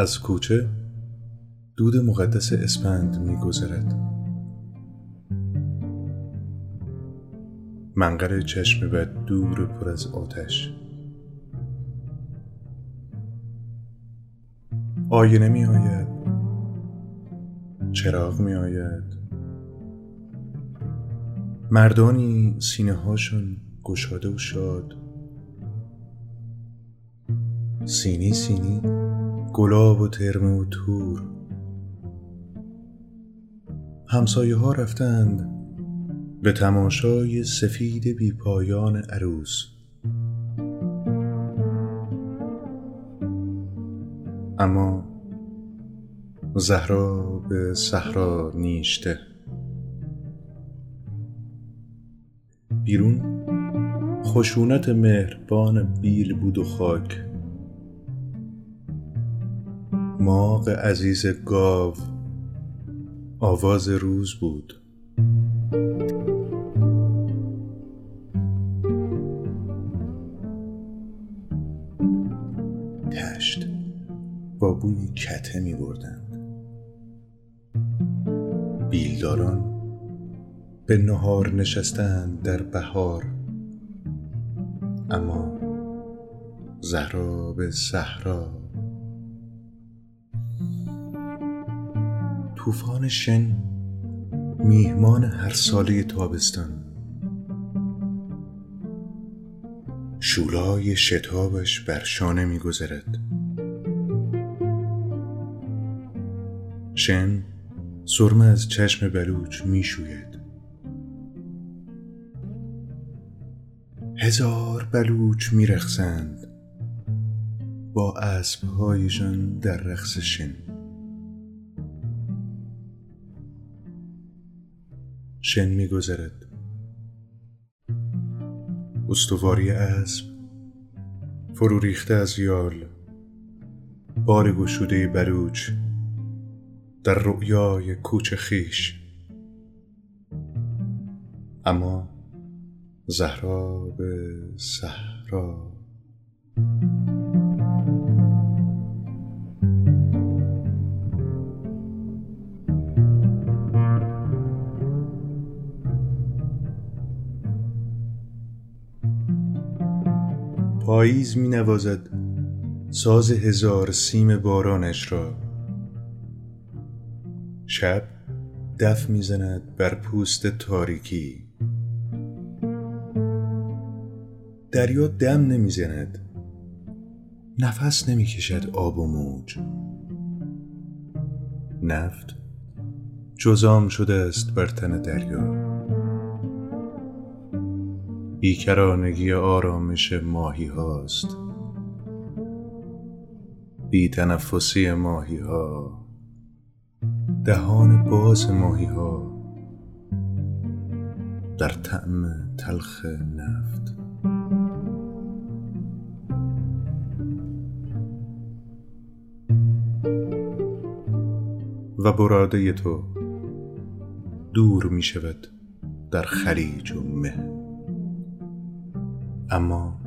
از کوچه دود مقدس اسپند میگذرد. منقر چشم بد دور پر از آتش. آینه می آید چراغ می آید مردانی سینه هاشون گشاده و شاد. سینی سینی. گلاب و ترمه و تور. همسایه ها رفتند به تماشای سفید بی پایان عروس. اما زهرا به صحرا نیشته. بیرون خشونت مهربان بیل بود و خاک. ماغ عزیز گاو. آواز روز بود. تشت. با بوی کته می بردند. بیلداران به نهار نشستند در بهار. اما زهرا به صحرا طوفان شن میهمان هر ساله تابستان. شولای شتابش بر شانه میگذرد. شن سرمه از چشم بلوچ می‌شوید. هزار بلوچ میرخسند. با اسبهایشان در رقص شن. شن میگذرد. استواری اسب فرو ریخته از یال. بار گشوده بلوچ در رؤیای کوچ خیش. اما زهرا به صحرا پاییز می نوازد ساز هزار سیم بارانش را. شب دف می‌زند بر پوست تاریکی. دریا دم نمی‌زند نفس نمی‌کشد آب و موج. نفت جزام شده است بر تن دریا. بیکرانگی آرامش ماهی هاست. بی تنفسی ماهی ها. دهان باز ماهی ها. در طعم تلخ نفت. و براده تو دور می شود در خلیج و مه اما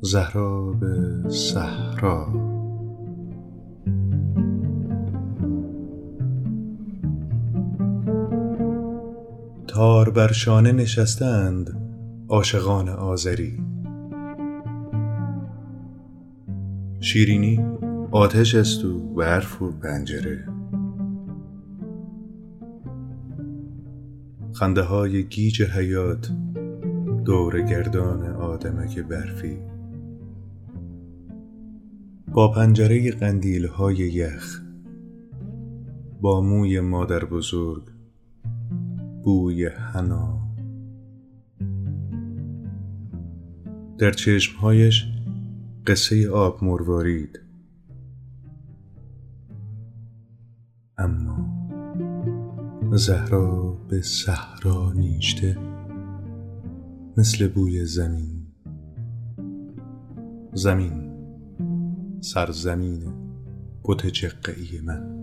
زهرا به صحرا. تار بر شانه نشستند عاشقان آذری. شیرینی آتش است و برف و پنجره. خنده های گیج حیات دور گردان آدمک برفی. با پنجره قندیل های یخ با موی مادر بزرگ بوی حنا. در چشمهایش قصه آب مروارید. اما زهرا به صحرا نیشته. مثل بوی زمین. زمین. سرزمین بت جقه من.